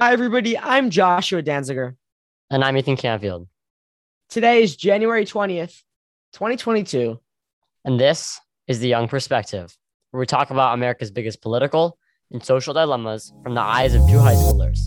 Hi, everybody. I'm Joshua Danziger. And I'm Ethan Canfield. Today is January 20th, 2022. And this is The Young Perspective, where we talk about America's biggest political and social dilemmas from the eyes of two high schoolers.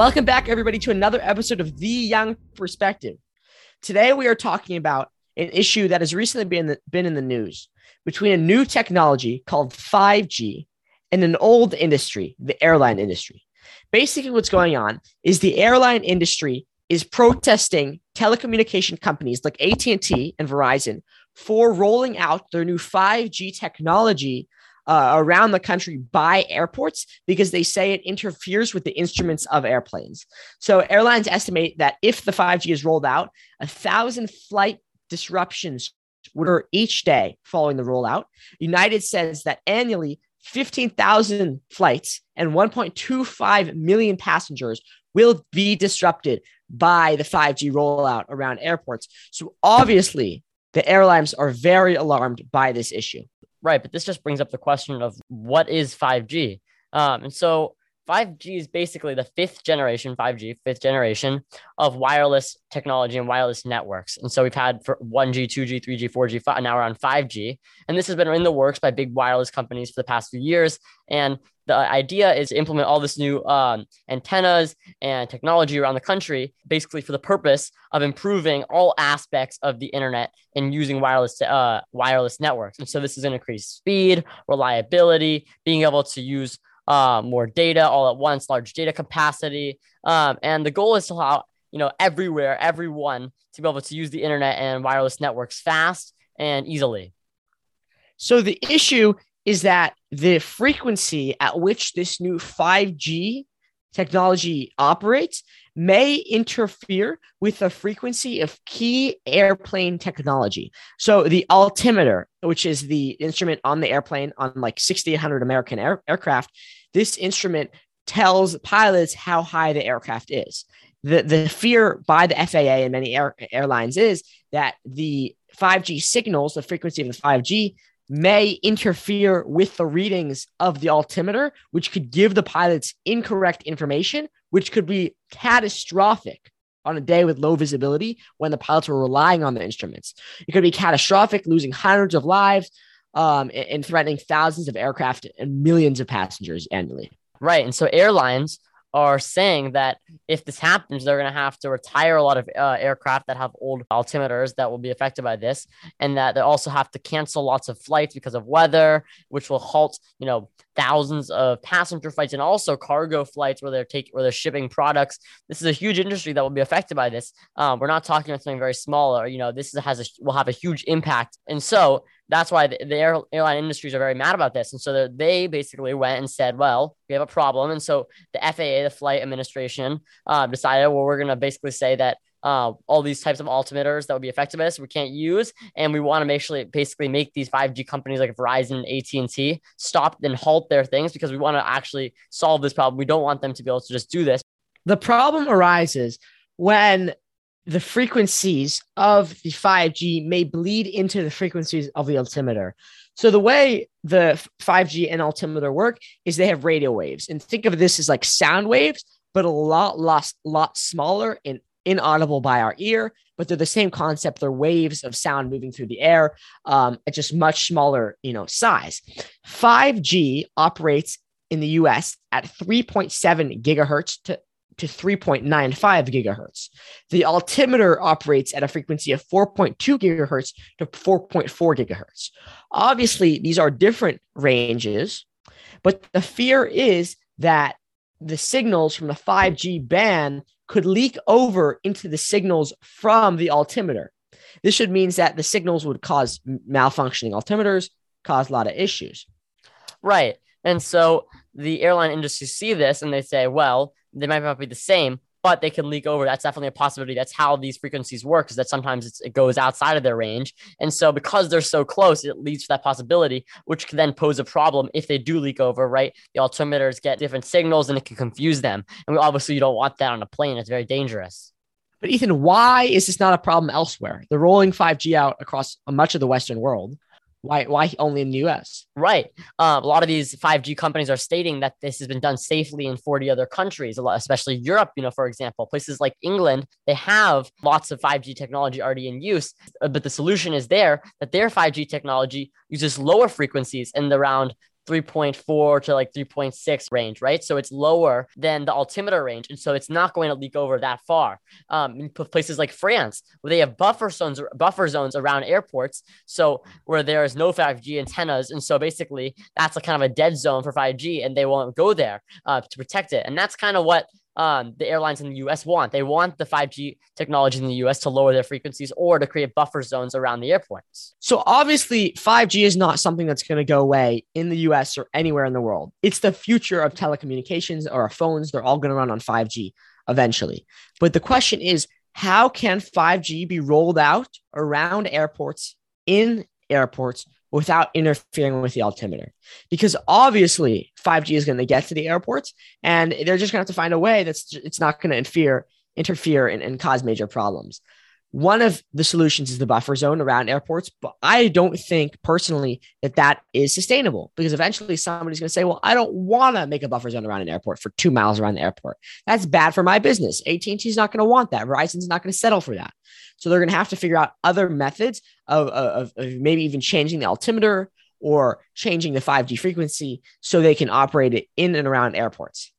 Welcome back, everybody, to another episode of The Young Perspective. Today, we are talking about an issue that has recently been, been in the news between a new technology called 5G and an old industry, the airline industry. Basically, what's going on is the airline industry is protesting telecommunication companies like AT&T and Verizon for rolling out their new 5G technology uh, around the country by airports because they say it interferes with the instruments of airplanes. So airlines estimate that if the 5G is rolled out, a thousand flight disruptions would occur each day following the rollout. United says that annually 15,000 flights and 1.25 million passengers will be disrupted by the 5G rollout around airports. So obviously, the airlines are very alarmed by this issue. Right, but this just brings up the question of what is 5G. Um, and so 5G is basically the fifth generation, 5G, fifth generation of wireless technology and wireless networks. And so we've had for 1G, 2G, 3G, 4G, 5, now we're on 5G. And this has been in the works by big wireless companies for the past few years. And the idea is to implement all this new um, antennas and technology around the country, basically for the purpose of improving all aspects of the internet and using wireless uh, wireless networks. And so this is going to increase speed, reliability, being able to use uh, more data all at once, large data capacity. Um, and the goal is to allow, you know, everywhere, everyone to be able to use the internet and wireless networks fast and easily. So the issue is that the frequency at which this new 5G technology operates may interfere with the frequency of key airplane technology. So the altimeter, which is the instrument on the airplane on like 6,800 American air- aircraft, this instrument tells pilots how high the aircraft is. The, the fear by the FAA and many air, airlines is that the 5G signals, the frequency of the 5G, may interfere with the readings of the altimeter, which could give the pilots incorrect information, which could be catastrophic on a day with low visibility when the pilots were relying on the instruments. It could be catastrophic, losing hundreds of lives um, and threatening thousands of aircraft and millions of passengers annually. Right. And so airlines are saying that if this happens, they're going to have to retire a lot of uh, aircraft that have old altimeters that will be affected by this, and that they also have to cancel lots of flights because of weather, which will halt, you know, thousands of passenger flights and also cargo flights where they're taking where they're shipping products. This is a huge industry that will be affected by this. Um, we're not talking about something very small, or you know, this has a will have a huge impact, and so that's why the, the air, airline industries are very mad about this. And so they basically went and said, well, we have a problem. And so the FAA, the flight administration, uh, decided, well, we're going to basically say that uh, all these types of altimeters that would be this we can't use and we want to make sure basically make these 5g companies like verizon and at&t stop and halt their things because we want to actually solve this problem we don't want them to be able to just do this the problem arises when the frequencies of the 5G may bleed into the frequencies of the altimeter. So the way the 5G and altimeter work is they have radio waves. And think of this as like sound waves, but a lot, lot, lot smaller and inaudible by our ear. But they're the same concept. They're waves of sound moving through the air um, at just much smaller, you know, size. 5G operates in the US at 3.7 gigahertz to to 3.95 gigahertz. The altimeter operates at a frequency of 4.2 gigahertz to 4.4 gigahertz. Obviously, these are different ranges, but the fear is that the signals from the 5G band could leak over into the signals from the altimeter. This should means that the signals would cause malfunctioning altimeters, cause a lot of issues. Right. And so the airline industry see this and they say, well, they might not be the same, but they can leak over. That's definitely a possibility. That's how these frequencies work, is that sometimes it goes outside of their range. And so because they're so close, it leads to that possibility, which can then pose a problem if they do leak over, right? The altimeters get different signals and it can confuse them. And obviously you don't want that on a plane. It's very dangerous. But Ethan, why is this not a problem elsewhere? They're rolling 5G out across much of the Western world. Why, why only in the US? Right. Um, a lot of these 5G companies are stating that this has been done safely in 40 other countries, a lot, especially Europe, you know, for example, places like England, they have lots of 5G technology already in use. Uh, but the solution is there that their 5G technology uses lower frequencies in the around 3.4 to like 3.6 range, right? So it's lower than the altimeter range. And so it's not going to leak over that far. Um, in places like France, where they have buffer zones, buffer zones around airports. So where there is no 5G antennas. And so basically that's a kind of a dead zone for 5G and they won't go there uh, to protect it. And that's kind of what um, the airlines in the US want. They want the 5G technology in the US to lower their frequencies or to create buffer zones around the airports. So, obviously, 5G is not something that's going to go away in the US or anywhere in the world. It's the future of telecommunications or our phones. They're all going to run on 5G eventually. But the question is, how can 5G be rolled out around airports in airports without interfering with the altimeter. Because obviously 5G is going to get to the airports and they're just going to have to find a way that's it's not going to interfere interfere and, and cause major problems. One of the solutions is the buffer zone around airports, but I don't think personally that that is sustainable because eventually somebody's going to say, "Well, I don't want to make a buffer zone around an airport for two miles around the airport. That's bad for my business. AT&T is not going to want that. Verizon's not going to settle for that. So they're going to have to figure out other methods of, of, of maybe even changing the altimeter or changing the 5G frequency so they can operate it in and around airports."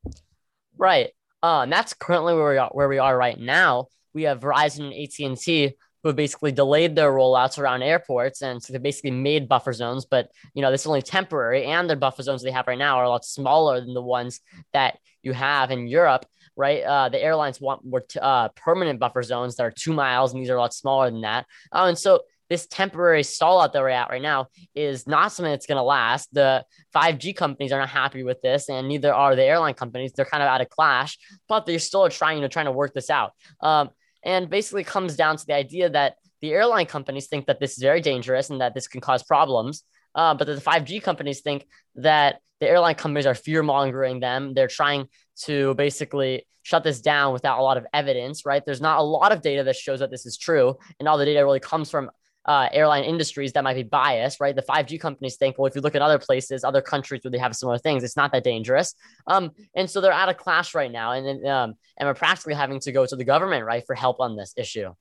Right. Uh, and that's currently where we are, where we are right now we have Verizon and AT&T who have basically delayed their rollouts around airports and so they basically made buffer zones but you know this is only temporary and the buffer zones they have right now are a lot smaller than the ones that you have in Europe right uh, the airlines want more t- uh, permanent buffer zones that are two miles and these are a lot smaller than that oh, and so this temporary stall out that we're at right now is not something that's going to last. The 5G companies are not happy with this, and neither are the airline companies. They're kind of out of clash, but they're still trying to trying to work this out. Um, and basically comes down to the idea that the airline companies think that this is very dangerous and that this can cause problems. Uh, but the 5G companies think that the airline companies are fear mongering them. They're trying to basically shut this down without a lot of evidence, right? There's not a lot of data that shows that this is true. And all the data really comes from uh, airline industries that might be biased, right? The 5G companies think, well, if you look at other places, other countries where they have similar things, it's not that dangerous. Um, and so they're out of class right now, and um, and we're practically having to go to the government, right, for help on this issue.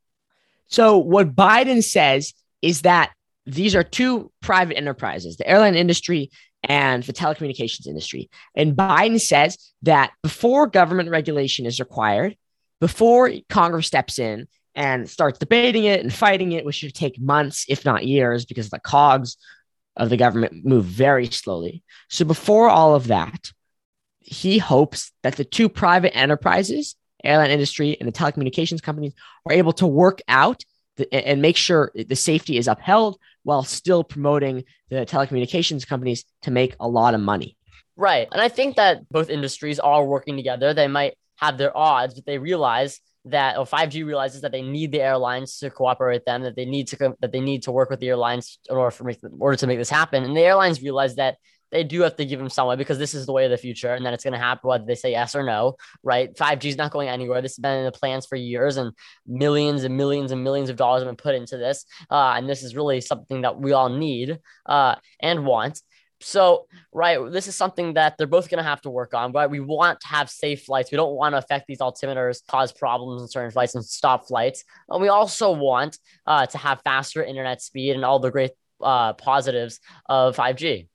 So what Biden says is that these are two private enterprises, the airline industry and the telecommunications industry. And Biden says that before government regulation is required, before Congress steps in and starts debating it and fighting it, which should take months, if not years, because the cogs of the government move very slowly. So before all of that, he hopes that the two private enterprises, airline industry and the telecommunications companies, are able to work out the, and make sure the safety is upheld while still promoting the telecommunications companies to make a lot of money. Right. And I think that both industries are working together. They might have their odds, but they realize that or 5G realizes that they need the airlines to cooperate with them, that they need to that they need to work with the airlines in order for make, in order to make this happen. And the airlines realize that they do have to give them some way because this is the way of the future, and then it's going to happen whether they say yes or no. Right? 5G is not going anywhere. This has been in the plans for years, and millions and millions and millions of dollars have been put into this. Uh, and this is really something that we all need uh, and want. So, right, this is something that they're both going to have to work on. Right, we want to have safe flights. We don't want to affect these altimeters, cause problems in certain flights, and stop flights. And we also want uh, to have faster internet speed and all the great uh, positives of 5G.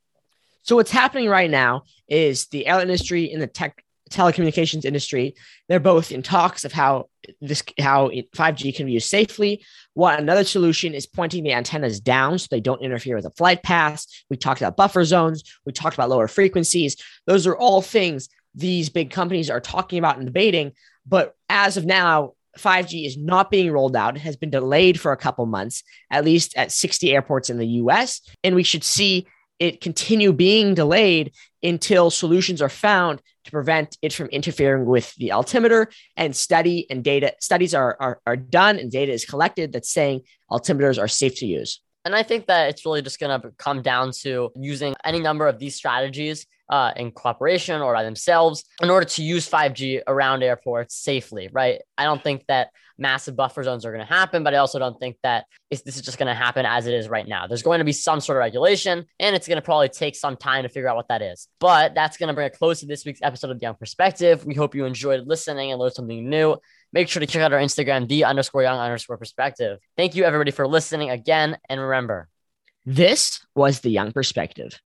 So, what's happening right now is the airline industry and the tech telecommunications industry. They're both in talks of how this how 5G can be used safely. What another solution is pointing the antennas down so they don't interfere with the flight paths. We talked about buffer zones. We talked about lower frequencies. Those are all things these big companies are talking about and debating. But as of now, 5G is not being rolled out. It has been delayed for a couple months, at least at 60 airports in the US. And we should see it continue being delayed until solutions are found to prevent it from interfering with the altimeter and study and data studies are, are, are done and data is collected that's saying altimeters are safe to use. And I think that it's really just going to come down to using any number of these strategies uh, in cooperation or by themselves in order to use 5G around airports safely, right? I don't think that massive buffer zones are going to happen, but I also don't think that this is just going to happen as it is right now. There's going to be some sort of regulation, and it's going to probably take some time to figure out what that is. But that's going to bring a close to this week's episode of The Young Perspective. We hope you enjoyed listening and learned something new. Make sure to check out our Instagram, the underscore young underscore perspective. Thank you, everybody, for listening again. And remember, this was The Young Perspective.